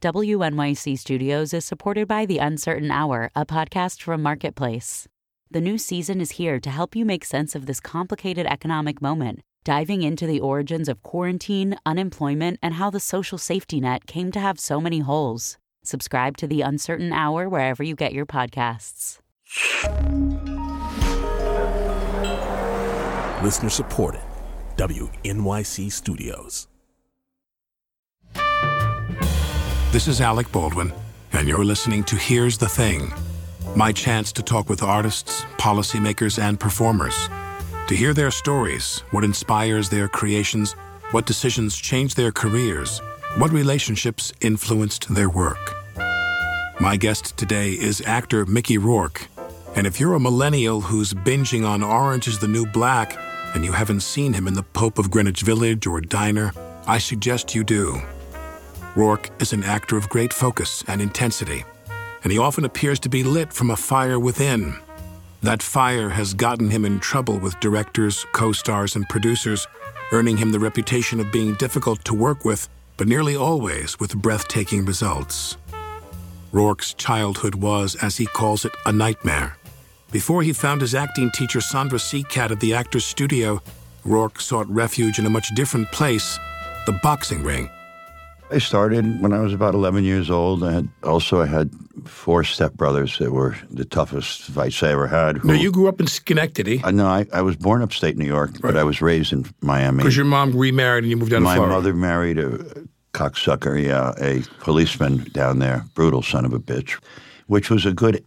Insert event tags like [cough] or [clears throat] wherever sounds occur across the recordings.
WNYC Studios is supported by The Uncertain Hour, a podcast from Marketplace. The new season is here to help you make sense of this complicated economic moment, diving into the origins of quarantine, unemployment, and how the social safety net came to have so many holes. Subscribe to The Uncertain Hour wherever you get your podcasts. Listener supported. WNYC Studios. This is Alec Baldwin, and you're listening to Here's the Thing my chance to talk with artists, policymakers, and performers. To hear their stories, what inspires their creations, what decisions changed their careers, what relationships influenced their work. My guest today is actor Mickey Rourke. And if you're a millennial who's binging on Orange is the New Black and you haven't seen him in The Pope of Greenwich Village or Diner, I suggest you do. Rourke is an actor of great focus and intensity, and he often appears to be lit from a fire within. That fire has gotten him in trouble with directors, co stars, and producers, earning him the reputation of being difficult to work with, but nearly always with breathtaking results. Rourke's childhood was, as he calls it, a nightmare. Before he found his acting teacher Sandra Seacat at the Actors Studio, Rourke sought refuge in a much different place the boxing ring. I started when I was about 11 years old. I had, also I had four stepbrothers that were the toughest fights I ever had. Who, now, you grew up in Schenectady. Uh, no, I, I was born upstate New York, right. but I was raised in Miami. Because your mom remarried and you moved down My to Florida. My mother married a cocksucker, yeah, a policeman down there, brutal son of a bitch, which was a good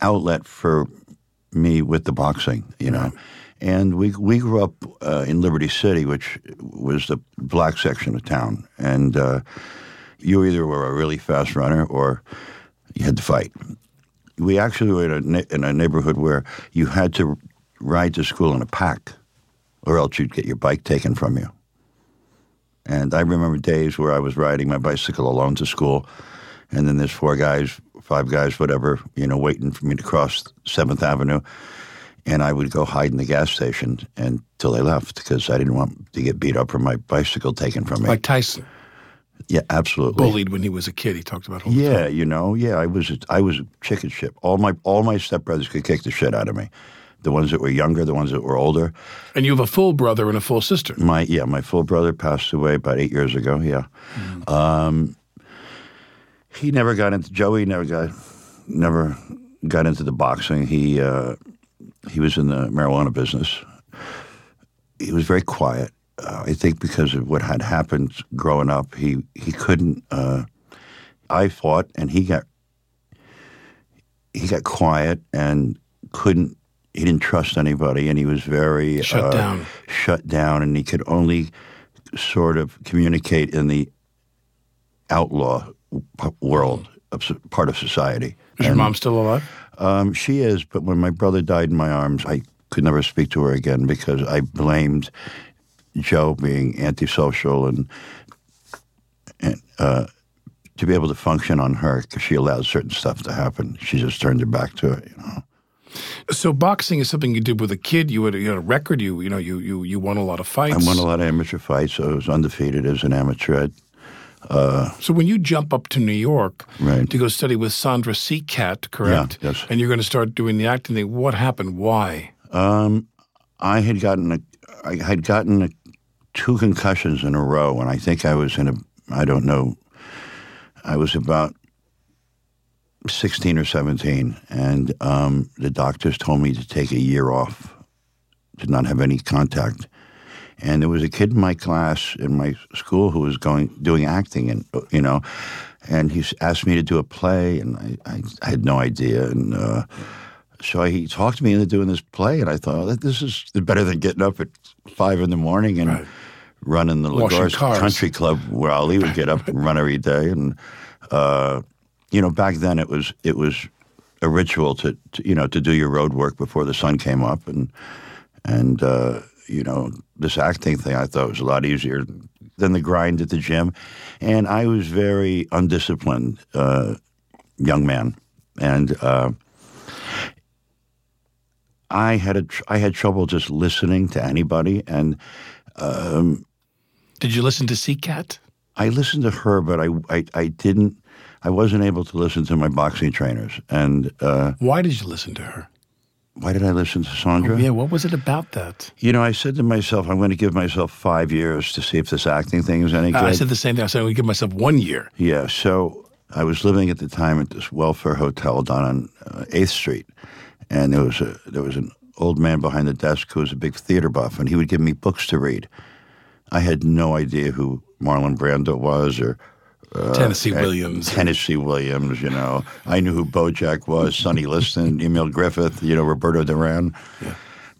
outlet for me with the boxing, you know. And we we grew up uh, in Liberty City, which was the black section of town, and uh, you either were a really fast runner or you had to fight. We actually were in a, in a neighborhood where you had to ride to school in a pack, or else you'd get your bike taken from you. And I remember days where I was riding my bicycle alone to school, and then there's four guys, five guys, whatever, you know, waiting for me to cross Seventh Avenue and I would go hide in the gas station until they left because I didn't want to get beat up or my bicycle taken from me. Like Tyson. Yeah, absolutely. Bullied when he was a kid. He talked about. yeah, you know, yeah, I was I was chicken shit. All my all my stepbrothers could kick the shit out of me. The ones that were younger, the ones that were older. And you have a full brother and a full sister. My yeah, my full brother passed away about eight years ago. Yeah, mm. um, he never got into Joey. Never got never got into the boxing. He. Uh, he was in the marijuana business. He was very quiet. Uh, I think because of what had happened growing up, he he couldn't. Uh, I fought, and he got he got quiet and couldn't. He didn't trust anybody, and he was very shut uh, down. Shut down, and he could only sort of communicate in the outlaw world of part of society. Is and, your mom still alive? Um, she is, but when my brother died in my arms, I could never speak to her again because I blamed Joe being antisocial and, and uh, to be able to function on her because she allowed certain stuff to happen. She just turned her back to it, you know. So boxing is something you did with a kid. You had, you had a record. You you know you you you won a lot of fights. I won a lot of amateur fights. I was undefeated as an amateur. Uh, so when you jump up to New York right. to go study with Sandra Seacat, correct? Yeah, yes. And you're going to start doing the acting thing. What happened? Why? Um, I had gotten a, I had gotten a, two concussions in a row, and I think I was in a, I don't know, I was about 16 or 17, and um, the doctors told me to take a year off, to not have any contact and there was a kid in my class in my school who was going doing acting, and you know, and he asked me to do a play, and I, I, I had no idea, and uh, so he talked me into doing this play, and I thought oh, this is better than getting up at five in the morning and right. running the La Gorce Country Club where Ali would get up and run every day, and uh, you know, back then it was it was a ritual to, to, you know to do your road work before the sun came up, and and uh, you know, this acting thing I thought was a lot easier than the grind at the gym. And I was very undisciplined uh, young man. And uh, I had a tr- I had trouble just listening to anybody. And um, did you listen to Seacat? I listened to her, but I, I, I didn't. I wasn't able to listen to my boxing trainers. And uh, Why did you listen to her? Why did I listen to Sandra? Yeah, what was it about that? You know, I said to myself, I'm going to give myself five years to see if this acting thing is any good. Uh, I said the same thing. I said I would give myself one year. Yeah, so I was living at the time at this welfare hotel down on uh, Eighth Street, and there was a there was an old man behind the desk who was a big theater buff, and he would give me books to read. I had no idea who Marlon Brando was or Tennessee uh, Williams. Tennessee Williams. You know, I knew who Beau Jack was, Sonny Liston, Emil Griffith, you know, Roberto Duran,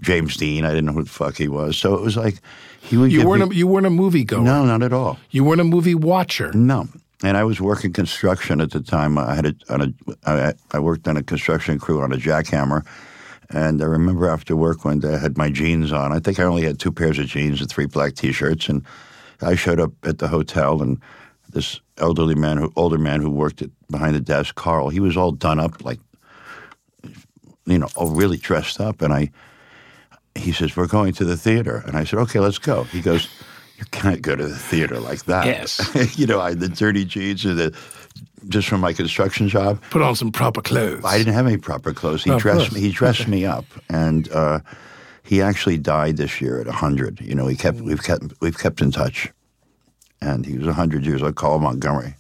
James Dean. I didn't know who the fuck he was. So it was like he would. you weren't me- a, you weren't a movie goer. no, not at all. You weren't a movie watcher. No. And I was working construction at the time. I had a, on a I, I worked on a construction crew on a jackhammer, and I remember after work one day I had my jeans on. I think I only had two pairs of jeans and three black T-shirts, and I showed up at the hotel, and this elderly man, who older man who worked at, behind the desk, Carl, he was all done up like, you know, all really dressed up, and I. He says, "We're going to the theater," and I said, "Okay, let's go." He goes, "You can't go to the theater like that." Yes. [laughs] you know, I had the dirty jeans and the just from my construction job. Put on some proper clothes. I didn't have any proper clothes. He dressed me. He dressed me up, and uh, he actually died this year at hundred. You know, he kept we've kept we've kept in touch, and he was hundred years old. Carl Montgomery.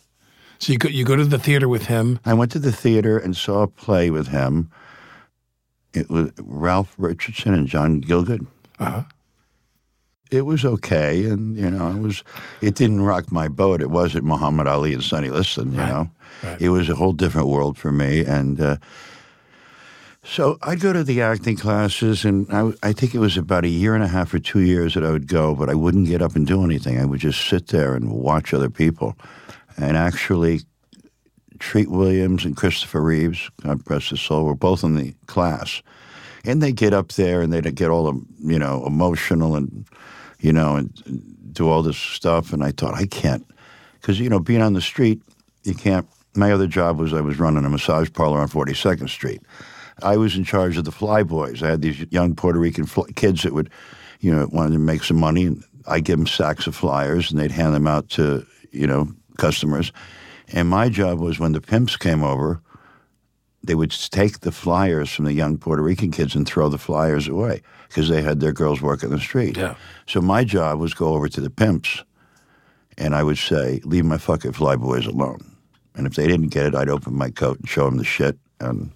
So you go, you go to the theater with him. I went to the theater and saw a play with him. It was Ralph Richardson and John Gielgud. Uh-huh. It was okay, and you know, it was. It didn't rock my boat. It wasn't Muhammad Ali and Sonny Liston. You know, right. it was a whole different world for me, and uh, so I'd go to the acting classes, and I, I think it was about a year and a half or two years that I would go, but I wouldn't get up and do anything. I would just sit there and watch other people, and actually Treat Williams and Christopher Reeves, God bless his soul, were both in the class. And they get up there and they'd get all, you know, emotional and, you know, and, and do all this stuff. And I thought, I can't. Because, you know, being on the street, you can't. My other job was I was running a massage parlor on 42nd Street. I was in charge of the flyboys. I had these young Puerto Rican kids that would, you know, wanted to make some money. And I'd give them sacks of flyers and they'd hand them out to, you know, customers. And my job was when the pimps came over, they would take the flyers from the young Puerto Rican kids and throw the flyers away because they had their girls working on the street. Yeah. So my job was go over to the pimps and I would say, leave my fucking flyboys alone. And if they didn't get it, I'd open my coat and show them the shit. And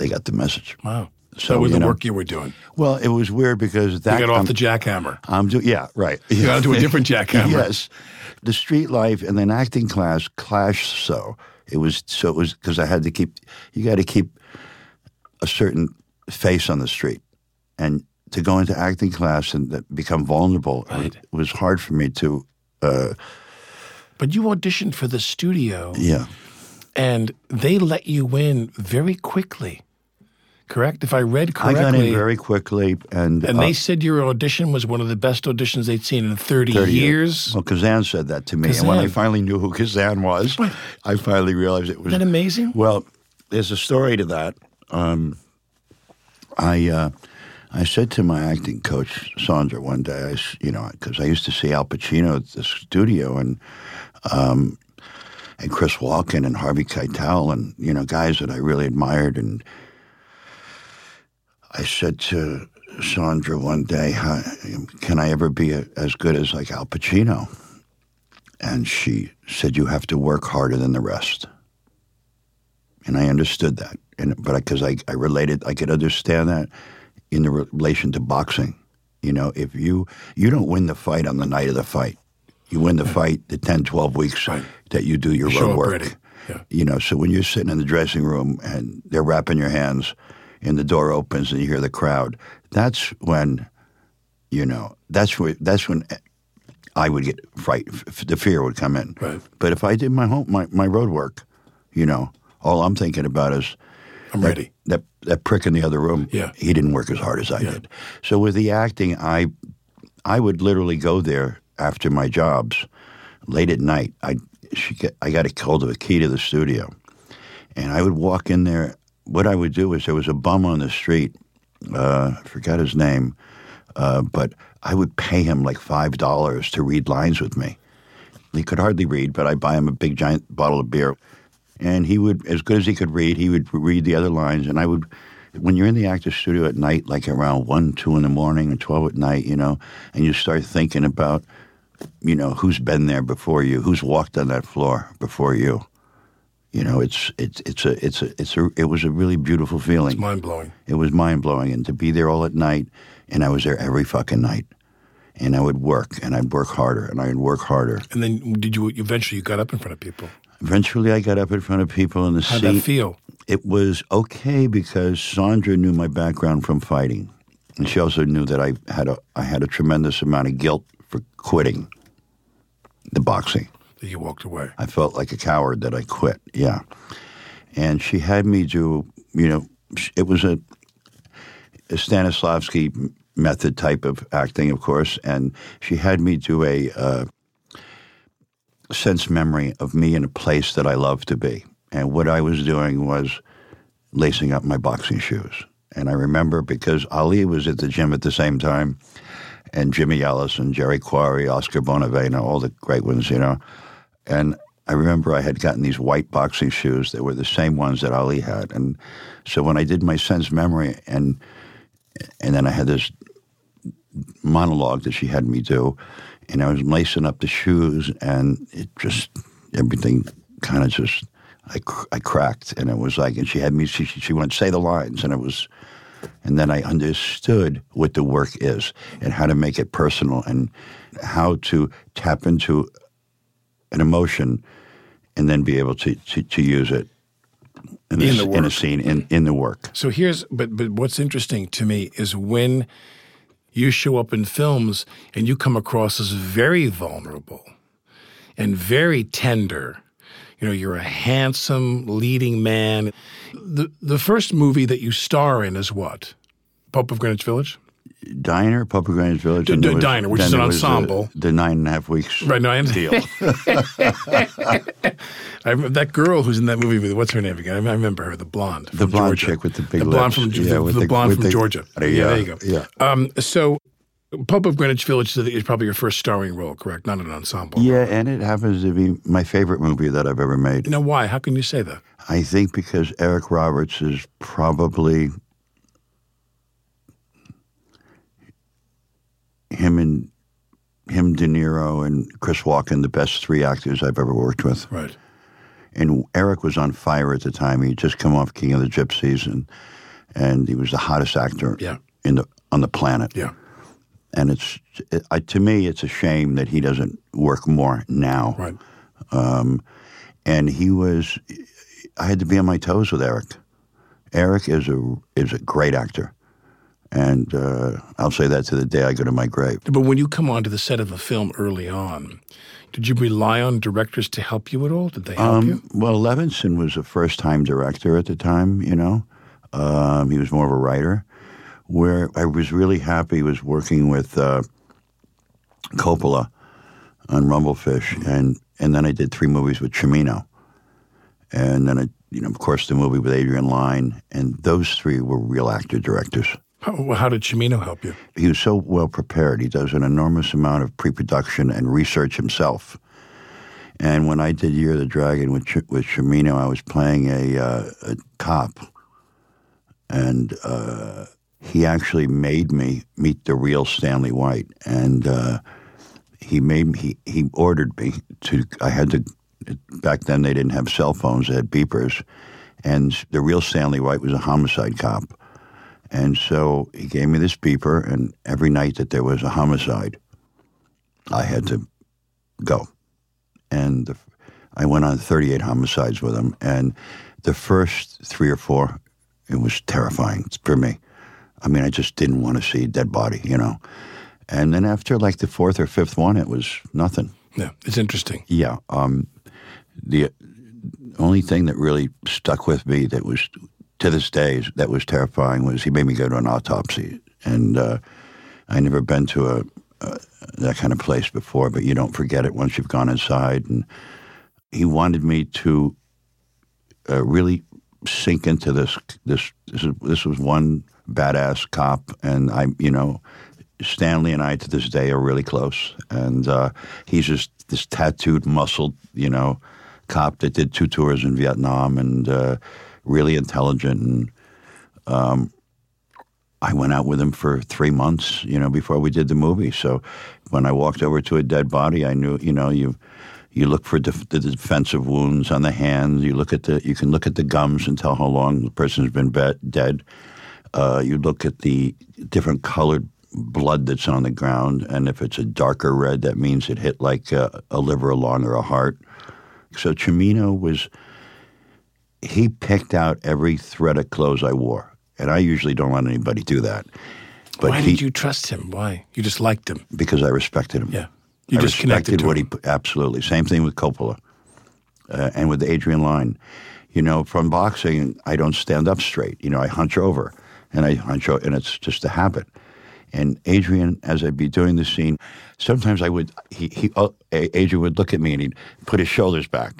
they got the message. Wow. So, was the know- work you were doing. Well, it was weird because You that got off I'm- the jackhammer. I'm doing, yeah, right. [laughs] You got into a different jackhammer. [laughs] yes, the street life and then acting class clashed so it was so it was because I had to keep you got to keep a certain face on the street and to go into acting class and become vulnerable Right. it was hard for me to uh, But you auditioned for the studio, yeah and they let you in very quickly. Correct? If I read correctly, I got in very quickly and and uh, they said your audition was one of the best auditions they'd seen in 30, 30 years. Well, Kazan said that to me, and when I finally knew who Kazan was, I finally realized it was Isn't that amazing? Well, there's a story to that. Um, I uh, I said to my acting coach Sandra one day, I you know, because I used to see Al Pacino at the studio and um, and Chris Walken and Harvey Keitel and you know guys that I really admired and I said to Sandra one day, "Can I ever be a, as good as like Al Pacino?" And she said, "You have to work harder than the rest." And I understood that, and but because I, I related, I could understand that in the relation to boxing. You know, if you you don't win the fight on the night of the fight, you win the fight the 10, 12 weeks Right. that you do your Show road work. Yeah. You know, so when you're sitting in the dressing room and they're wrapping your hands, and the door opens and you hear the crowd, that's when, you know, that's where that's when I would get fright. f- The fear would come in. Right. But if I did my home my, my road work, you know, all I'm thinking about is I'm that, ready. That that prick in the other room. Yeah. He didn't work as hard as I did. So with the acting, I I would literally go there after my jobs, late at night. I she I got a hold of a key to the studio, and I would walk in there. What I would do is there was a bum on the street. Uh, I forgot his name, uh, but I would pay him like five dollars to read lines with me. He could hardly read, but I'd buy him a big giant bottle of beer. And he would, as good as he could read, he would read the other lines. And I would, when you're in the actor's studio at night, like around 1, 2 in the morning, and 12 at night, you know, and you start thinking about, you know, who's been there before you, who's walked on that floor before you. You know, it's it's it's a it's a it's a it was a really beautiful feeling. It's mind blowing. It was mind blowing, and to be there all at night, and I was there every fucking night, and I would work, and I'd work harder, and I'd work harder. And then did you eventually you got up in front of people? Eventually, I got up in front of people in the How'd seat. that feel? It was okay because Sandra knew my background from fighting, and she also knew that I had a I had a tremendous amount of guilt for quitting the boxing. That you walked away. I felt like a coward that I quit. Yeah, and she had me do. You know, it was a, a Stanislavski method type of acting, of course, and she had me do a uh, sense memory of me in a place that I love to be. And what I was doing was lacing up my boxing shoes. And I remember because Ali was at the gym at the same time, and Jimmy Ellis and Jerry Quarry, Oscar Bonavena, all the great ones, you know. And I remember I had gotten these white boxing shoes that were the same ones that Ali had. And so when I did my sense memory and and then I had this monologue that she had me do, and I was lacing up the shoes, and it just everything kind of just I I cracked, and it was like, and she had me she she went say the lines, and it was, and then I understood what the work is and how to make it personal and how to tap into an emotion, and then be able to to, to use it. In, In a, the in a scene, in, in the work. So here's but but what's interesting to me is when you show up in films and you come across as very vulnerable and very tender. You know, you're a handsome leading man. The the first movie that you star in is what? Pope of Greenwich Village? Diner, Papa Greenwich Village. D- d- Diner, which is an was the- ensemble. The, nine and a half weeks Right, no, [laughs] I deal. I remember that girl who's in that movie with what's her name again? I remember her, the blonde. The blonde Georgia. chick with the big the blonde lips. from Yeah, the, the the- blonde from Georgia. Uh, yeah, there you go. yeah. Um, so, Pope of Greenwich Village is probably your first starring role, correct? Not an ensemble. Yeah, and it happens to be my favorite movie that I've ever made. Now, why? How can you say that? I think because Eric Roberts is probably him and him, De Niro, and Chris Walken, the best three actors I've ever worked with. Right. and Eric was on fire at the time. He'd just come off King of the Gypsies, and and he was the hottest actor Yeah. in the on the planet. Yeah. And it's it, I, to me, it's a shame that he doesn't work more now. Right. Um, and he was, I had to be on my toes with Eric. Eric is a is a great actor, and uh, I'll say that to the day I go to my grave. But when you come onto the set of a film early on, did you rely on directors to help you at all? Did they help you? Um, well, Levinson was a first time director at the time, you know. Um, he was more of a writer. Where I was really happy was working with uh, Coppola on Rumblefish, and, and then I did three movies with Cimino. And then, I, you know, of course, the movie with Adrian Lyne, and those three were real actor directors. How, how did Cimino help you? He was so well prepared. He does an enormous amount of pre-production and research himself. And when I did Year of the Dragon with Ch- with I was playing a, uh, a cop, and uh, he actually made me meet the real Stanley White, and uh, he made me, he he ordered me to. I had to. Back then, they didn't have cell phones; they had beepers, and the real Stanley White was a homicide cop. And so he gave me this beeper, and every night that there was a homicide, I had to go. And the, I went on 38 homicides with him. And the first three or four, it was terrifying for me. I mean, I just didn't want to see a dead body, you know. And then after like the fourth or fifth one, it was nothing. Yeah, it's interesting. Yeah. Um, the only thing that really stuck with me that was to this day that was terrifying was he made me go to an autopsy, and uh, I never been to a, a that kind of place before. But you don't forget it once you've gone inside. And he wanted me to uh, really sink into this. This this is, this was one badass cop, and I you know Stanley and I to this day are really close, and uh, he's just this tattooed, muscled, you know, cop that did two tours in Vietnam and uh, really intelligent. And um, I went out with him for three months, you know, before we did the movie. So when I walked over to a dead body, I knew, you know, you you look for def- the defensive wounds on the hands. You look at the you can look at the gums and tell how long the person's been be- dead. Uh, you look at the different colored blood that's on the ground, and if it's a darker red, that means it hit like a, a liver, a lung, or a heart. So Cimino was he picked out every thread of clothes I wore, and I usually don't let anybody do that. But Why he, did you trust him? Why? You just liked him. because I respected him. Yeah. You I just connected respected to what him. he absolutely. Same thing with Coppola uh, and with Adrian Lyne. You know, from boxing, I don't stand up straight. You know, I hunch over, and I hunch over, and it's just a habit. And Adrian, as I'd be doing the scene, sometimes I would he he uh, Adrian would look at me and he'd put his shoulders back,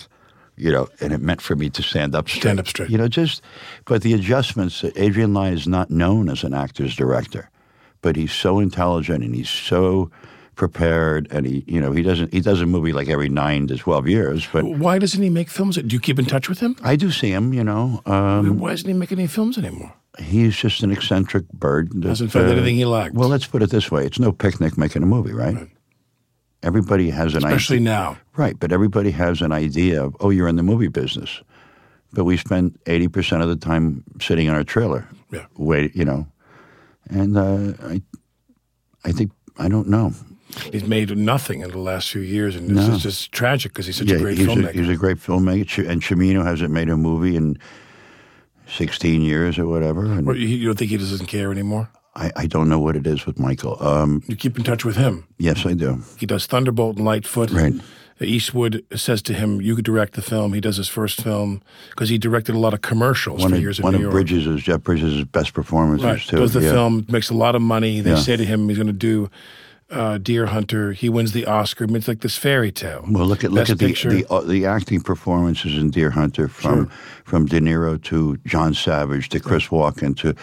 you know, and it meant for me to stand up straight. Stand up straight. You know, just but the adjustments. Adrian Lyne is not known as an actor's director, but he's so intelligent and he's so prepared, and he you know he doesn't he does a movie like every nine to twelve years, but. Why doesn't he make films? Do you keep in touch with him? I do see him, you know. Um, Why isn't he making any films anymore? he's just an eccentric bird. that, Hasn't found uh, anything he likes Well, let's put it this way: it's no picnic making a movie, right? Everybody has an Especially idea, now. right? But everybody has an idea of, oh, you're in the movie business, but we spend eighty percent of the time sitting in our trailer, Yeah. wait, you know, and uh, I, I think I don't know. He's made nothing in the last few years, and No. this is just tragic because he's such yeah, a great he's filmmaker. A, he's a great filmmaker, and Cimino hasn't made a movie in sixteen years or whatever. And you don't think he doesn't care anymore? I, I don't know what it is with Michael. Um, You keep in touch with him. yes, I do. He does Thunderbolt and Lightfoot. Right. Eastwood says to him, "You could direct the film." He does his first film because he directed a lot of commercials One for of, years in one New of York. Bridges' Jeff Bridges' best performances Right. too. Does the yeah. film, makes a lot of money. They Yeah. say to him he's going to do uh, Deer Hunter. He wins the Oscar. I mean, it's like this fairy tale. Well, look at look Best at the the, uh, the acting performances in Deer Hunter from from De Niro to John Savage to Chris Walken to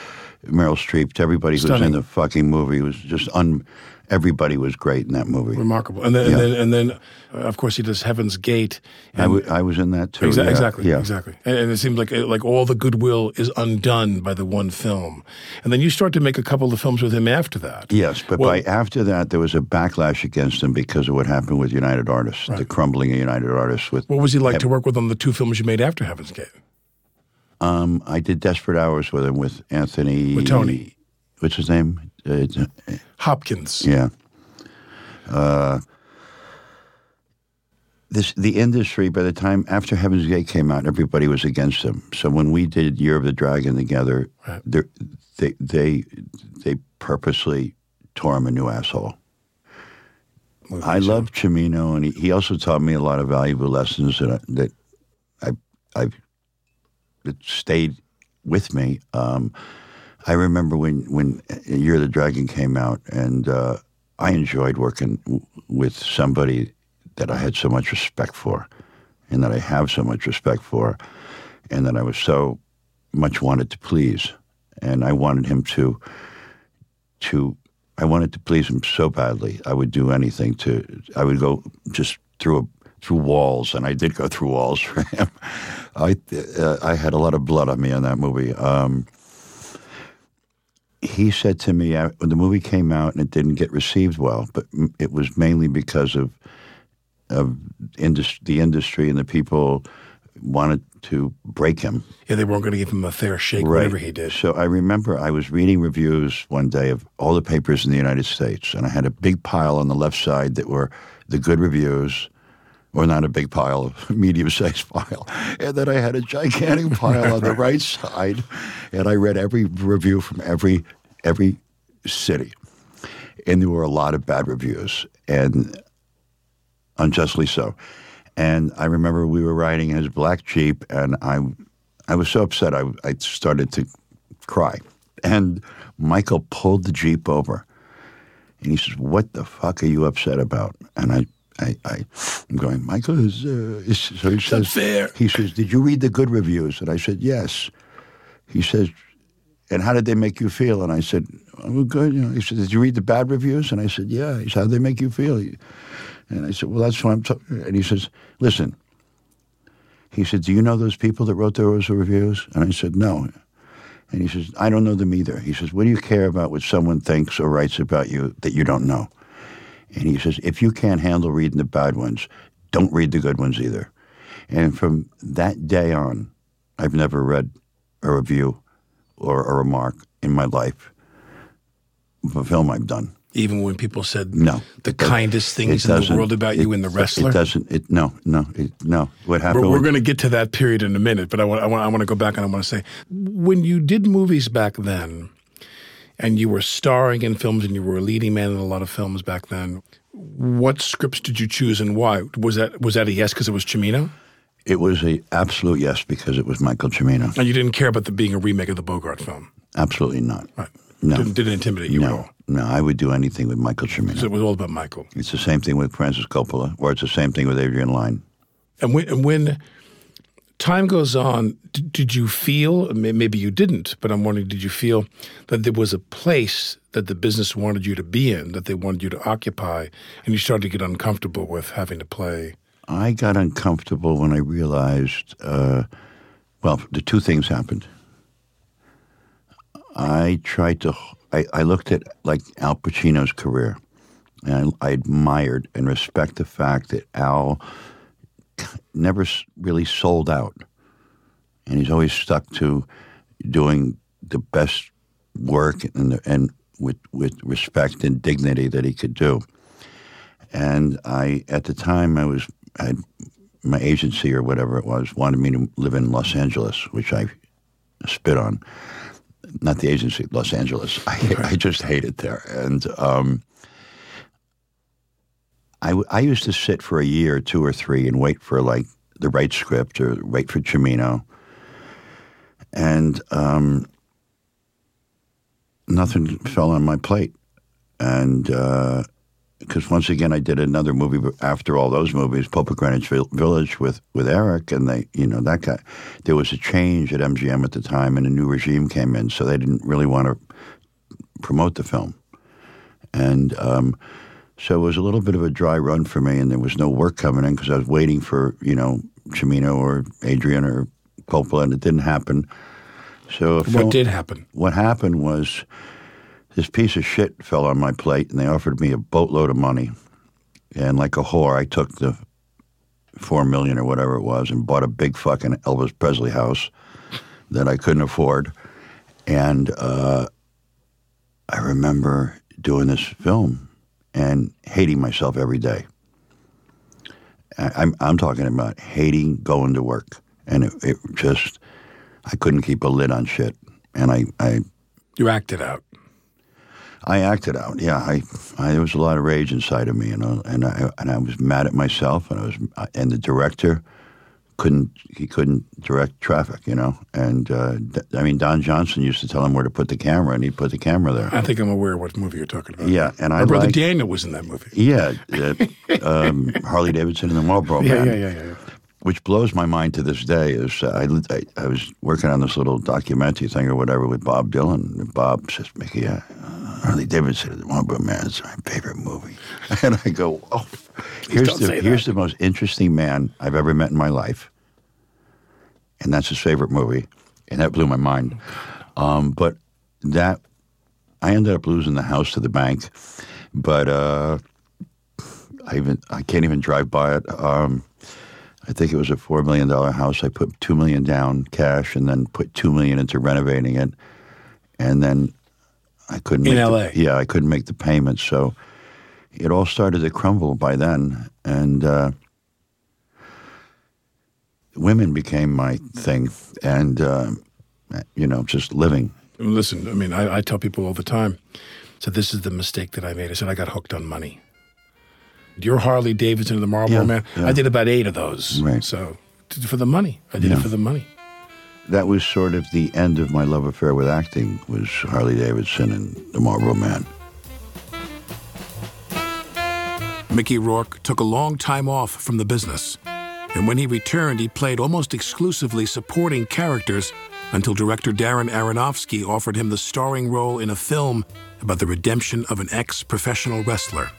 Meryl Streep to everybody who's Stunning. in the fucking movie. It was just un. Everybody was great in that movie. remarkable. And then, Yeah. and then, and then uh, of course, he does Heaven's Gate. I, w- I was in that too. Exa- yeah, exactly, Yeah. exactly. And, and it seems like like all the goodwill is undone by the one film, and then you start to make a couple of films with him after that. Yes, but Well- by after that, there was a backlash against him because of what happened with United Artists, the crumbling of United Artists. With What was he like to work with on the two films you made after Heaven's Gate? Um, I did Desperate Hours with him with Anthony. With Tony. What's his name? Uh, Hopkins. Yeah. Uh, this the industry by the time after Heaven's Gate came out, everybody was against him. So when we did Year of the Dragon together, Right. they they they purposely tore him a new asshole. I love Cimino, and he, he also taught me a lot of valuable lessons that I, that I I've that stayed with me. Um, I remember when when Year of the Dragon came out, and uh, I enjoyed working w- with somebody that I had so much respect for, and that I have so much respect for, and that I was so much wanted to please, and I wanted him to to I wanted to please him so badly. I would do anything to. I would go just through a, through walls, and I did go through walls for [laughs] him. I uh, I had a lot of blood on me in that movie. Um, he said to me uh, when the movie came out and it didn't get received well, but it was mainly because of of indus- the industry and the people wanted to break him. Yeah, they weren't going to give him a fair shake, whatever he did. So I remember I was reading reviews one day of all the papers in the United States, and I had a big pile on the left side that were the good reviews, or not a big pile, a [laughs] medium-sized pile, and then I had a gigantic pile on the [laughs] right side, and I read every review from every every city, and there were a lot of bad reviews, and unjustly so. And I remember we were riding in his black Jeep, and I, I was so upset I, I started to cry. And Michael pulled the Jeep over, and he says, "What the fuck are you upset about?" And I, I, I I'm going, Michael is. Uh, is so he says, fair. He says, "Did you read the good reviews?" And I said, "Yes." He says, and how did they make you feel? And I said, oh, good. You know, he said, did you read the bad reviews? And I said, yeah. He said, how did they make you feel? And I said, well, that's what I'm talking. And he says, listen. He said, do you know those people that wrote those reviews? And I said, no. And he says, I don't know them either. He says, what do you care about what someone thinks or writes about you that you don't know? And he says, if you can't handle reading the bad ones, don't read the good ones either. And from that day on, I've never read a review or a remark in my life of a film I've done. Even when people said No. the kindest things in the world about you it- in The Wrestler. It doesn't. It no no it, no. What happened? We're, we're going to get to that period in a minute, but I want, I want I want to go back and I want to say when you did movies back then, and you were starring in films and you were a leading man in a lot of films back then. What scripts did you choose and why? Was that was that a yes because it was Cimino, It was a absolute yes because it was Michael Cimino. and you didn't care about the being a remake of the Bogart film? Absolutely not. Right? No. Didn't, didn't intimidate you at No, all. no. I would do anything with Michael Cimino. So it was all about Michael. it's the same thing with Francis Coppola, or it's the same thing with Adrian Lyne. And when, and when time goes on, d- did you feel, maybe you didn't, but I'm wondering, did you feel that there was a place that the business wanted you to be in, that they wanted you to occupy, and you started to get uncomfortable with having to play? I got uncomfortable when I realized, uh, well, the two things happened. I tried to, I, I looked at like Al Pacino's career, and I, I admired and respect the fact that Al never really sold out, and he's always stuck to doing the best work and and with with respect and dignity that he could do. And I, at the time, I was had my agency or whatever it was wanted me to live in Los Angeles, which I spit on. Not the agency, Los Angeles. [laughs] I, I just hate it there. And um, I, w- I used to sit for a year, two or three, and wait for like the right script or wait for Cimino. And um, nothing fell on my plate. And because once again, I did another movie after all those movies, Pope of Greenwich Village with, with Eric, and they, you know, that guy. There was a change at MGM at the time, and a new regime came in, so they didn't really want to promote the film, and um, so it was a little bit of a dry run for me, and there was no work coming in because I was waiting for you know Cimino or Adrian or Coppola, and it didn't happen. So What film- did happen? what happened was this piece of shit fell on my plate and they offered me a boatload of money. And like a whore, I took the four million or whatever it was and bought a big fucking Elvis Presley house that I couldn't afford. And uh, I remember doing this film and hating myself every day. I, I'm, I'm talking about hating going to work. And it, it just, I couldn't keep a lid on shit. And I, I You acted out. I acted out. Yeah, I, I there was a lot of rage inside of me, you know, and I and I was mad at myself, and I was uh, and the director couldn't he couldn't direct traffic, you know, and uh, I mean Don Johnson used to tell him where to put the camera, and he'd put the camera there. I think I'm aware of what movie you're talking about. Yeah, and I My brother like- Daniel was in that movie. Yeah, uh, um, Harley Davidson and the Marlboro [laughs] Yeah, Man. yeah, yeah, yeah. yeah. which blows my mind to this day is uh, I, I, I was working on this little documentary thing or whatever with Bob Dylan. And Bob says, Mickey, uh, Harley Davidson, The Marlboro Man is my favorite movie. [laughs] And I go, oh, here's, the, here's the most interesting man I've ever met in my life. And that's his favorite movie. And that blew my mind. Um, but that, I ended up losing the house to the bank. But uh, I even I can't even drive by it. Um, I think it was a four million dollar house. I put 2 million down cash, and then put 2 million into renovating it, and then I couldn't. In make the- LA? yeah, I couldn't make the payments, so it all started to crumble by then, and uh, women became my thing, and uh, you know, just living. Listen, I mean, I, I tell people all the time. So this is the mistake that I made. I said I got hooked on money. Your Harley Davidson and the Marlboro Yeah, Man. yeah. I did about eight of those. Right. So for the money, I did it for the money. That was sort of the end of my love affair with acting. Was Harley Davidson and the Marlboro Man. Mickey Rourke took a long time off from the business. And when he returned, he played almost exclusively supporting characters until director Darren Aronofsky offered him the starring role in a film about the redemption of an ex professional wrestler.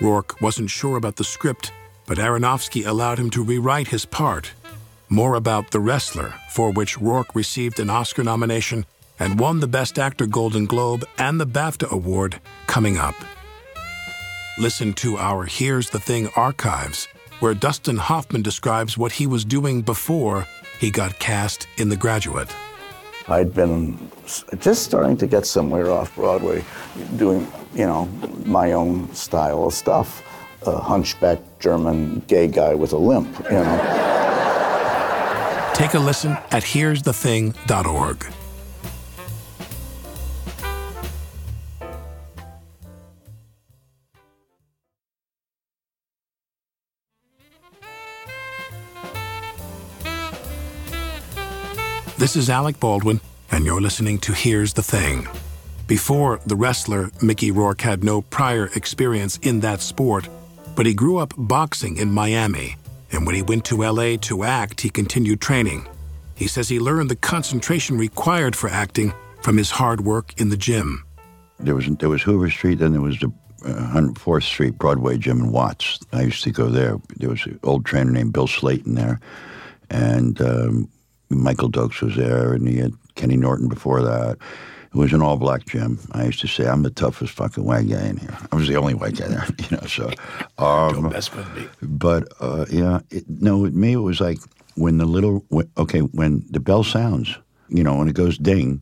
Rourke wasn't sure about the script, but Aronofsky allowed him to rewrite his part. More about The Wrestler, for which Rourke received an Oscar nomination and won the Best Actor Golden Globe and the BAFTA Award, coming up. Listen to our Here's the Thing archives, where Dustin Hoffman describes what he was doing before he got cast in The Graduate. I'd been just starting to get somewhere off Broadway, doing, you know, my own style of stuff. A hunchback German gay guy with a limp, you know. Take a listen at here'sthething.org. This is Alec Baldwin, and you're listening to Here's the Thing. Before the wrestler, Mickey Rourke had no prior experience in that sport, but he grew up boxing in Miami, and when he went to LA to act, he continued training. He says he learned the concentration required for acting from his hard work in the gym. There was there was Hoover Street, then there was the uh, 104th Street Broadway gym in Watts. I used to go there. There was an old trainer named Bill Slayton there, and um, Michael Dokes was there, and he had Kenny Norton before that. It was an all-black gym. I used to say, "I'm the toughest fucking white guy in here." I was the only white guy there, [laughs] you know. So, um, best with me. but uh, yeah, it, no, with me it was like when the little when, okay when the bell sounds, you know, when it goes ding,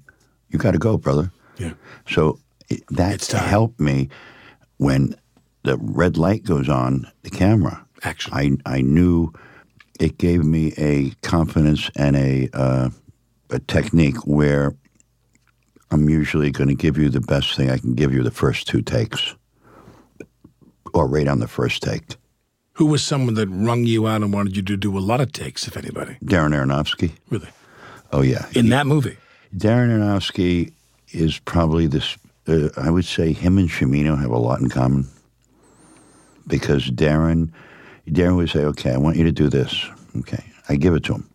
you got to go, brother. Yeah. So it, that helped me when the red light goes on the camera. Actually, I I knew it gave me a confidence and a uh, a technique where I'm usually going to give you the best thing I can give you the first two takes, or right on the first take. Who was someone that wrung you out and wanted you to do a lot of takes, if anybody? Darren Aronofsky. Really? Oh yeah, In that movie? Darren Aronofsky is probably this. Uh, I would say him and Cimino have a lot in common because Darren, Darren would say, "Okay, I want you to do this." Okay, I give it to him,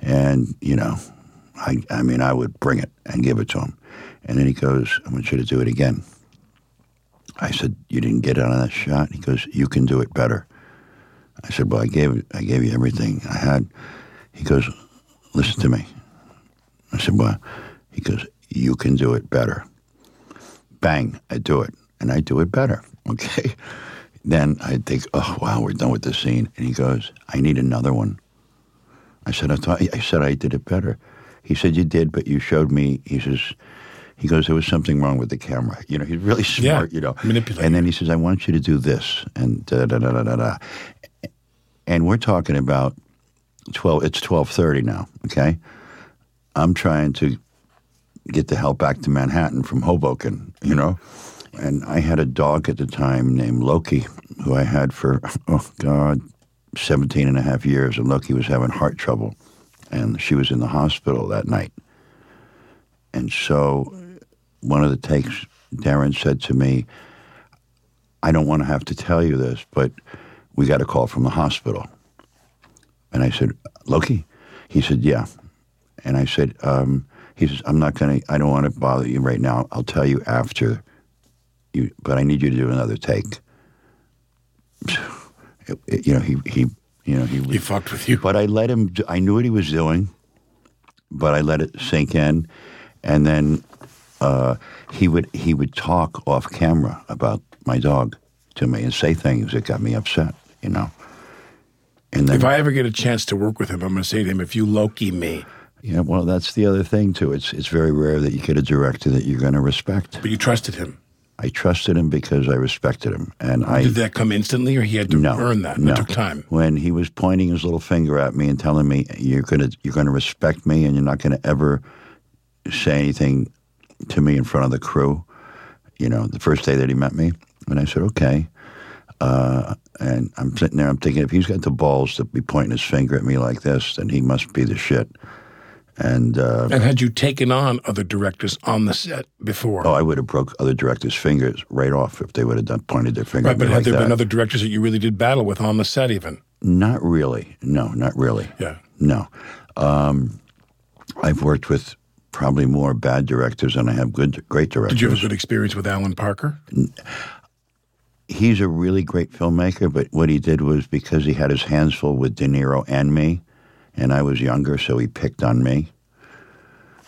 and you know, I I mean, I would bring it and give it to him, and then he goes, "I want you to do it again." I said, "You didn't get it on that shot." He goes, "You can do it better." I said, "Well, I gave I gave you everything I had." He goes, "Listen to me." I said, "Well," he goes, "You can do it better." Bang! I do it, and I do it better. [laughs] Okay. Then I think, "Oh wow, we're done with this scene." And he goes, "I need another one." I said, "I thought I said I did it better." He said, "You did, but you showed me." He says, "He goes, there was something wrong with the camera." You know, he's really smart. Yeah, you know, manipulating. And then he says, "I want you to do this," and da da da da da da. And we're talking about twelve. It's twelve thirty now. Okay, I'm trying to get the hell back to Manhattan from Hoboken. You know, and I had a dog at the time named Loki, who I had for oh god, 17 and a half years, and Loki was having heart trouble, and she was in the hospital that night. And so, one of the takes, Darren said to me, "I don't want to have to tell you this, but we got a call from the hospital." And I said, "Loki," he said, "Yeah," and I said, um, "He says I'm not going to. I don't want to bother you right now. I'll tell you after." You, but I need you to do another take. [laughs] It- it- you know, he he, you know, he He fucked with you. but I let him. I knew what he was doing, but I let it sink in, and then uh, he would he would talk off camera about my dog to me and say things that got me upset. You know, and then If I ever get a chance to work with him, I'm going to say to him, if you Loki me, yeah, well, that's the other thing too. It's it's very rare that you get a director that you're going to respect. but you trusted him. I trusted him because I respected him, and I Did that come instantly or he had to no, earn that? No. It took time. When he was pointing his little finger at me and telling me, "You're gonna, you're gonna respect me, and you're not gonna ever say anything to me in front of the crew." You know, the first day that he met me, and I said, "Okay." Uh, and I'm sitting there, I'm thinking, if he's got the balls to be pointing his finger at me like this, then he must be the shit. And uh, And had you taken on other directors on the set before? oh, I would have broke other directors' fingers right off if they would have done pointed their finger right, at me but had like there that. been other directors that you really did battle with on the set even? Not really. No, not really. Yeah. No. Um, I've worked with probably more bad directors than I have good, great directors. Did you have a good experience with Alan Parker? He's a really great filmmaker, but what he did was because he had his hands full with De Niro and me, and I was younger, so he picked on me.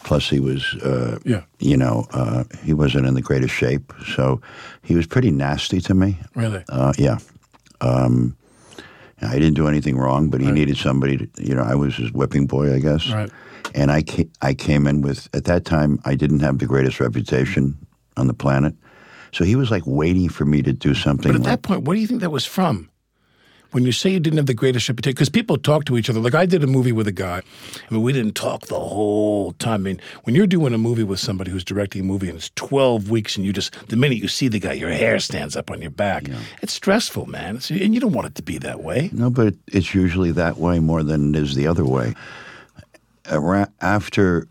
Plus, he was, uh, Yeah. you know, uh, he wasn't in the greatest shape, so he was pretty nasty to me. Really? Uh, yeah. Um, I didn't do anything wrong, but he needed somebody to, you know, I was his whipping boy, I guess. Right. And I came, I came in with, at that time, I didn't have the greatest reputation on the planet. So he was like waiting for me to do something. But at like, that point, what do you think that was from? When you say you didn't have the greatest reputation, because people talk to each other. Like I did a movie with a guy. I mean, we didn't talk the whole time. I mean, when you're doing a movie with somebody who's directing a movie and it's 12 weeks and you just, the minute you see the guy, your hair stands up on your back. It's stressful, man. It's, and you don't want it to be that way. No, but it's usually that way more than it is the other way. After,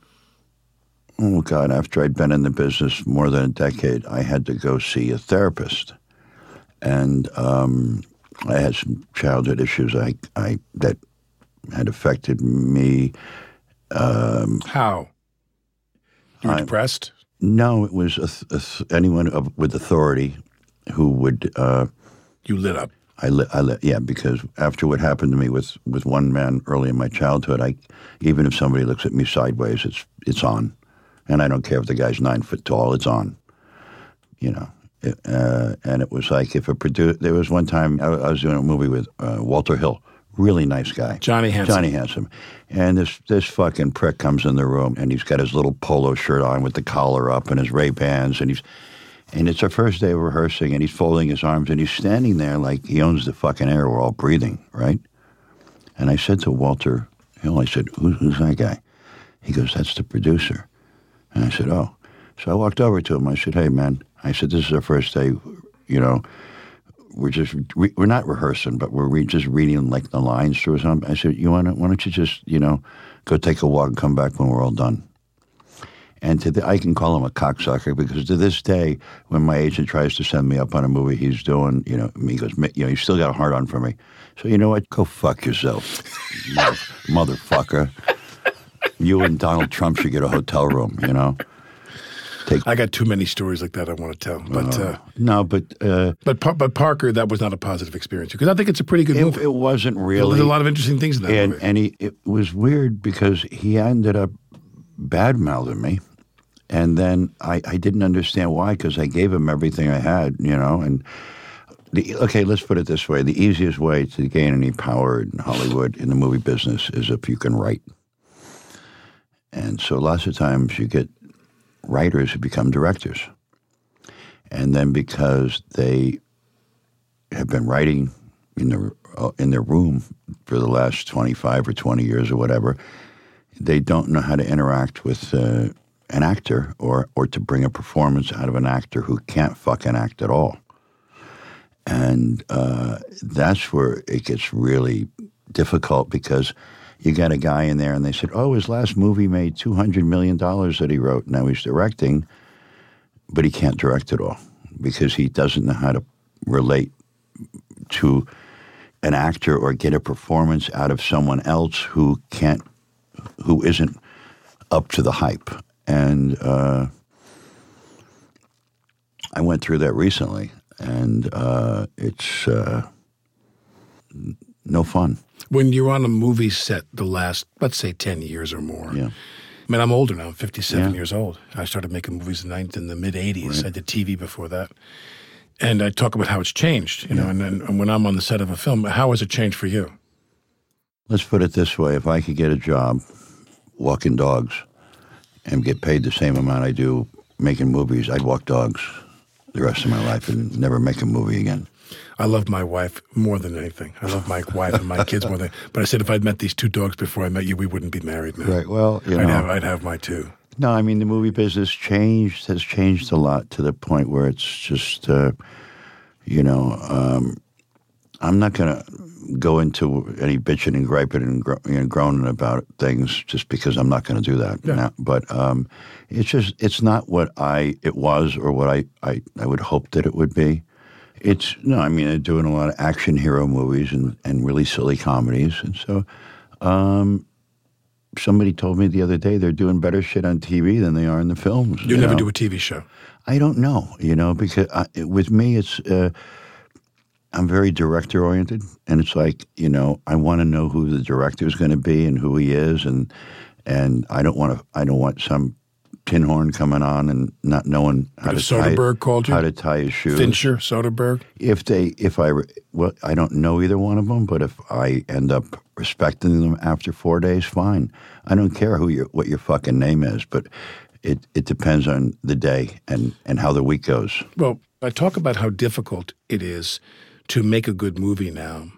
oh God, after I'd been in the business more than a decade, I had to go see a therapist, and um, I had some childhood issues I, I that had affected me. How? You were depressed? No, it was a a anyone of, with authority who would. Uh, You lit up. I, li- I li- yeah, because after what happened to me with, with one man early in my childhood, I even if somebody looks at me sideways, it's it's on, and I don't care if the guy's nine foot tall, it's on. You know, uh, and it was like if a producer. There was one time I, I was doing a movie with uh, Walter Hill, really nice guy, Johnny Handsome. Johnny Handsome, and this this fucking prick comes in the room and he's got his little polo shirt on with the collar up and his Ray Bans and he's and it's our first day of rehearsing, and he's folding his arms, and he's standing there like he owns the fucking air we're all breathing, right? And I said to Walter Hill, I said, Who, who's that guy? He goes, That's the producer. And I said, Oh. So I walked over to him. I said, Hey, man. I said, This is our first day, you know. We're just re- we're not rehearsing, but we're re- just reading like the lines through something. I said, "You want to? Why don't you just you know go take a walk and come back when we're all done?" And to the, I can call him a cocksucker because to this day, when my agent tries to send me up on a movie he's doing, you know, he goes, you know, you still got a heart on for me. So you know what? Go fuck yourself, [laughs] mother, motherfucker. You and Donald Trump should get a hotel room. You know. Take I got too many stories like that I want to tell. But uh, no, but uh, but but Parker, that was not a positive experience because I think it's a pretty good it, movie. it wasn't really. There's a lot of interesting things in that and movie. and he it was weird because he ended up bad mouthing me, and then I I didn't understand why because I gave him everything I had, you know, and. The, okay, let's put it this way: the easiest way to gain any power in Hollywood in the movie business is if you can write. And so, lots of times you get writers who become directors, and then because they have been writing in their uh, in their room for the last twenty five or twenty years or whatever, they don't know how to interact with uh, an actor or or to bring a performance out of an actor who can't fucking act at all. And uh, that's where it gets really difficult because you got a guy in there and they said, oh, his last movie made $200 million that he wrote. Now he's directing, but he can't direct at all because he doesn't know how to relate to an actor or get a performance out of someone else who can't, who isn't up to the hype. And uh, I went through that recently, and uh, it's uh, no fun. when you're on a movie set the last, let's say, 10 years or more. Yeah. I mean, I'm older now. I'm 57 Yeah. years old. I started making movies in the, in the mid 80s. I did TV before that. And I talk about how it's changed, you know, and then and when I'm on the set of a film, how has it changed for you? Let's put it this way: if I could get a job walking dogs and get paid the same amount I do making movies, I'd walk dogs the rest of my life and never make a movie again. I love my wife more than anything. I love my wife and my kids more than. But I said if I'd met these two dogs before I met you, we wouldn't be married, man. Right. Well, you I'd know, have I'd have my two. No, I mean the movie business changed has changed a lot to the point where it's just, uh, you know, um, I'm not going to go into any bitching and griping and gro- you know, groaning about things just because I'm not going to do that. Yeah. Now, but um, it's just it's not what I it was or what I, I I would hope that it would be. It's no, I mean, they're doing a lot of action hero movies and, and really silly comedies, and so um, somebody told me the other day they're doing better shit on TV than they are in the films. You, never know? do a TV show. I don't know, you know, because I, with me, it's uh, I'm very director oriented, and it's like you know, I want to know who the director is going to be and who he is, and and I don't want to, I don't want some tin horn coming on and not knowing how to tie, called you? how to tie his shoes. Fincher, Soderbergh. If they, if I, well, I don't know either one of them, but if I end up respecting them after four days, fine. I don't care who your what your fucking name is, but it it depends on the day and and how the week goes. Well, I talk about how difficult it is to make a good movie now.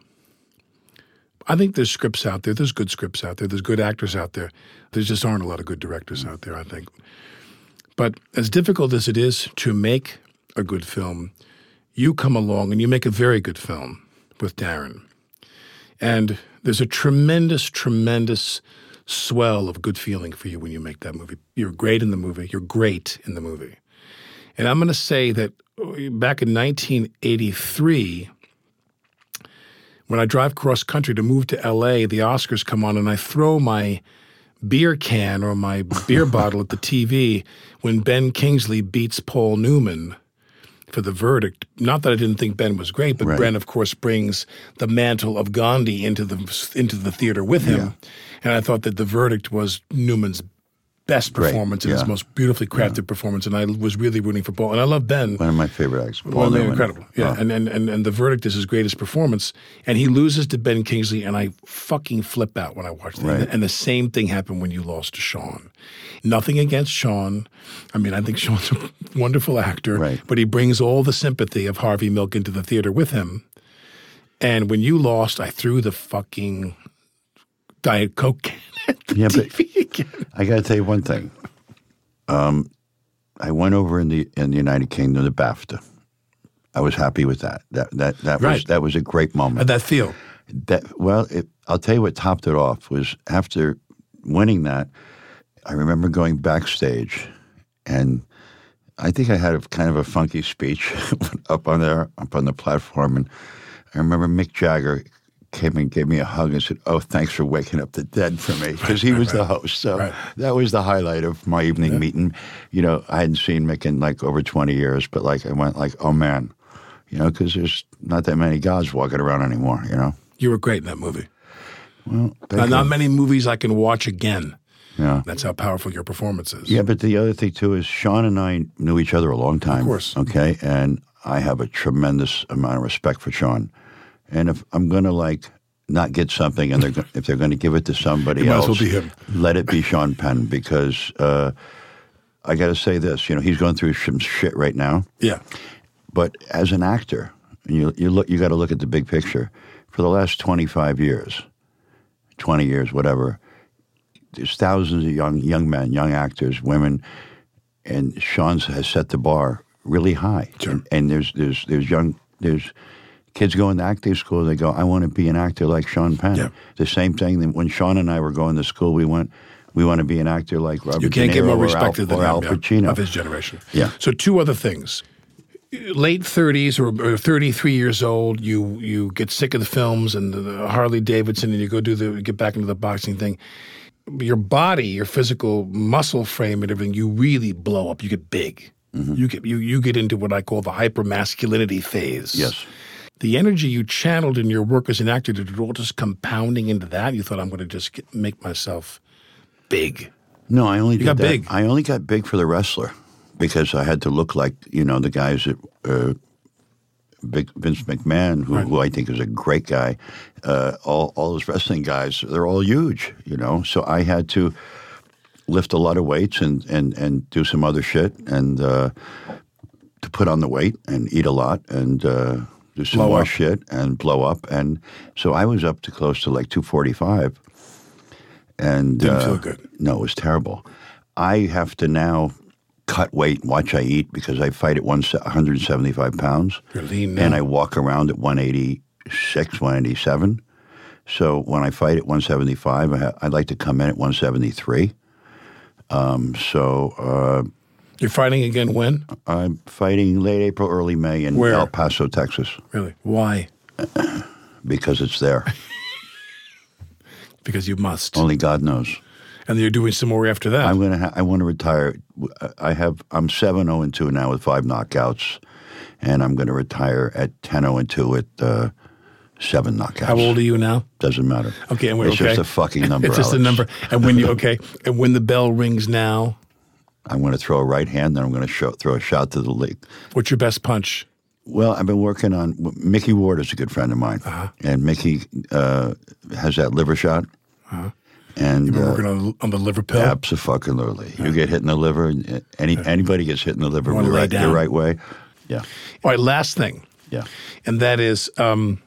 I think there's scripts out there. There's good scripts out there. There's good actors out there. There just aren't a lot of good directors out there, I think. But as difficult as it is to make a good film, you come along and you make a very good film with Darren. And there's a tremendous, tremendous swell of good feeling for you when you make that movie. You're great in the movie. You're great in the movie. And I'm going to say that uh, back in 1983, when I drive cross country to move to LA, the Oscars come on and I throw my beer can or my beer [laughs] bottle at the TV when Ben Kingsley beats Paul Newman for the verdict. Not that I didn't think Ben was great, but Right. Ben, of course, brings the mantle of Gandhi into the into the theater with him, and I thought that the verdict was Newman's best Great, performance and his most beautifully crafted performance, and I was really rooting for Paul. And I love Ben. One of my favorite actors. Paul Well, Newman. incredible. Yeah. Oh. And, and, and, and the verdict is his greatest performance. And he loses to Ben Kingsley, and I fucking flip out when I watch that. Right. And the same thing happened when you lost to Sean. Nothing against Sean. I mean, I think Sean's a [laughs] wonderful actor, Right. but he brings all the sympathy of Harvey Milk into the theater with him. And when you lost, I threw the fucking Diet Coke can at the [laughs] Yeah, but-. I got to tell you one thing. Um, I went over in the in the United Kingdom to BAFTA. I was happy with that. That that that was that was a great moment. How'd that feel? That well, it, I'll tell you what topped it off was after winning that. I remember going backstage, and I think I had a kind of a funky speech [laughs] up on there, up on the platform, and I remember Mick Jagger came and gave me a hug and said, "Oh, thanks for waking up the dead for me," [laughs] because he was the host. So Right. that was the highlight of my evening meeting. You know, I hadn't seen Mick in like over twenty years, but like I went like, "Oh man," you know, because there's not that many gods walking around anymore. You know. You were great in that movie. Well, not you. many movies I can watch again. Yeah. That's how powerful your performance is. Yeah, but the other thing too is Sean and I knew each other a long time. Of course. Okay, and I have a tremendous amount of respect for Sean. And if I'm going to like not get something, and they're go- if they're going to give it to somebody It might as else, well let it be Sean Penn because uh, I got to say this. You know, he's going through some shit right now. Yeah. But as an actor, you you look, you got to look at the big picture. For the last 25 years, 20 years, whatever, there's thousands of young young men, young actors, women, and Sean's has set the bar really high. Sure. And, and there's there's there's young there's kids go into acting school. They go, I want to be an actor like Sean Penn. Yeah. The same thing that when Sean and I were going to school, we went. We want to be an actor like Robert You can't De get more or respect Al, than or yeah, Pacino. of his generation. Yeah. So two other things. Late 30s or, or 33 years old, you you get sick of the films and the, the Harley Davidson, and you go do the get back into the boxing thing. Your body, your physical muscle frame, and everything, you really blow up. You get big. Mm-hmm. You get you you get into what I call the hypermasculinity phase. Yes. The energy you channeled in your work as an actor did it all just compounding into that. You thought I'm going to just get, make myself big. No, I only did got that. big. I only got big for the wrestler because I had to look like you know the guys that uh, big Vince McMahon, who, who I think is a great guy. Uh, all all those wrestling guys, they're all huge, you know. So I had to lift a lot of weights and and and do some other shit and uh, to put on the weight and eat a lot and. Uh, do some Blow more up. shit and blow up, and so I was up to close to like two forty five, and Didn't uh, feel good. no, it was terrible. I have to now cut weight and watch I eat because I fight at one, 175 pounds. You're lean And. I walk around at 186, 187. So when I fight at 175, I ha- I'd like to come in at 173. Um, so uh, You're fighting again when? I'm fighting late April, early May in Where? El Paso, Texas, Really? Why? [clears throat] because it's there. [laughs] Because you must. Only God knows. And you're doing some more after that. I'm gonna. Ha- I want to retire. I have. I'm seven zero and two now with five knockouts, and I'm going to retire at 10-0 and two with uh, seven knockouts. How old are you now? Doesn't matter. Okay, and we're it's okay. just a fucking [laughs] number. It's just a number. And when you okay, and when the bell rings now, I'm going to throw a right hand, then I'm going to show, throw a shot to the leg. what's your best punch? Well, I've been working on Micky Ward is a good friend of mine, Uh-huh. and Mickey uh, has that liver shot, and You've been uh, working on, on the liver pill. absolutely, you get hit in the liver. and Any anybody gets hit in the liver the right, the right way, yeah, All right, last thing. yeah. And that is um,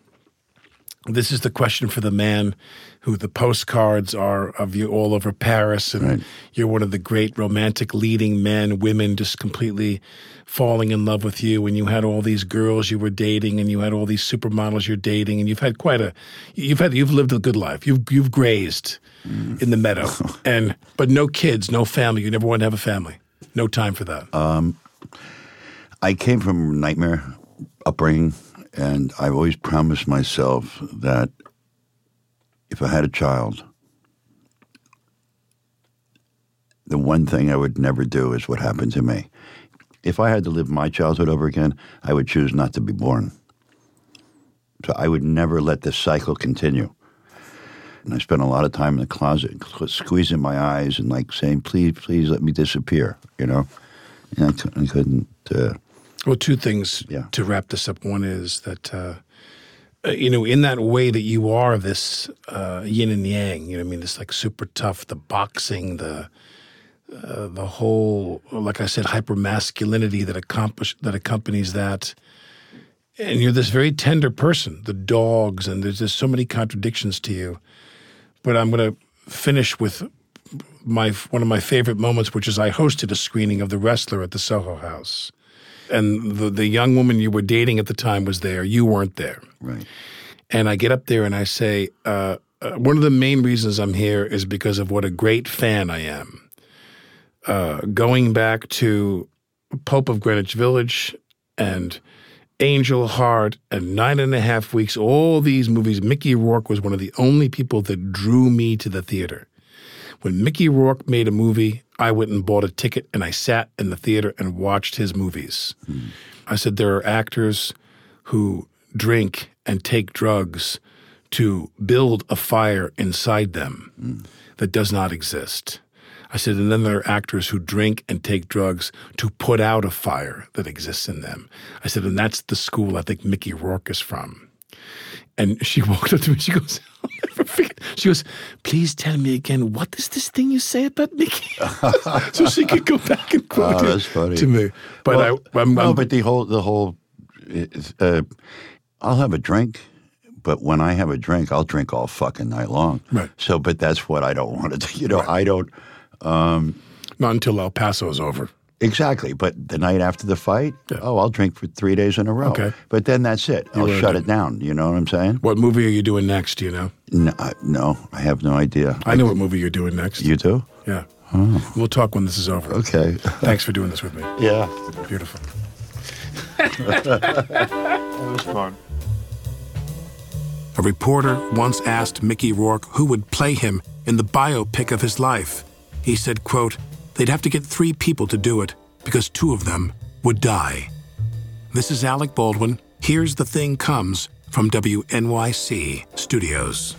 this is the question for the man who the postcards are of you all over Paris, and Right. you're one of the great romantic leading men, women just completely falling in love with you, and you had all these girls you were dating, and you had all these supermodels you're dating, and you've had quite a, you've had, you've lived a good life. You've you've grazed mm. in the meadow, [laughs] and but no kids, no family. You never wanted to have a family. No time for that. Um, I came from a nightmare upbringing, and I've always promised myself that if I had a child, the one thing I would never do is what happened to me. If I had to live my childhood over again, I would choose not to be born. So I would never let this cycle continue. And I spent a lot of time in the closet, squeezing my eyes and like saying, "Please, please, let me disappear," you know. And I, couldn't. Uh, Well, two things Yeah. to wrap this up. One is that, uh, uh, you know, in that way that you are this uh, yin and yang, you know, I mean, this like super tough, the boxing, the uh, the whole, like I said, hyper masculinity that accomplish that accompanies that. And you're this very tender person. The dogs, and there's just so many contradictions to you. But I'm going to finish with my one of my favorite moments, which is I hosted a screening of The Wrestler at the Soho House and the, the young woman you were dating at the time was there. You weren't there. right. And I get up there and I say, uh, uh, one of the main reasons I'm here is because of what a great fan I am. Uh, going back to Pope of Greenwich Village and Angel Heart and Nine and a Half Weeks, all these movies, Mickey Rourke was one of the only people that drew me to the theater. When Mickey Rourke made a movie, I went and bought a ticket and I sat in the theater and watched his movies. I said, there are actors who drink and take drugs to build a fire inside them that does not exist. I said, and then there are actors who drink and take drugs to put out a fire that exists in them. I said, and that's the school I think Mickey Rourke is from. And she [laughs] walked up to me. She goes, I'll never forget. She goes, please tell me again, what is this thing you say about Mickey? [laughs] so she could go back and [laughs] quote Oh, it to me. But Well, I, I'm, no, I'm- but the whole the whole, uh, I'll have a drink, but when I have a drink, I'll drink all fucking night long. Right. So, but that's what I don't want to do. [laughs] You know, I don't not until El Paso is over. Exactly. But the night after the fight, oh, I'll drink for three days in a row. Okay. But then that's it. I'll shut done. it down. You know what I'm saying? What movie are you doing next? Do you know? No, I, uh, no, I have no idea. I know what movie you're doing next. You do? yeah. Oh. We'll talk when this is over. Okay. [laughs] Thanks for doing this with me. yeah. Beautiful. [laughs] It was fun. A reporter once asked Mickey Rourke who would play him in the biopic of his life. He said, quote, They'd have to get three people to do it because two of them would die. This is Alec Baldwin. Here's The Thing Comes from WNYC Studios.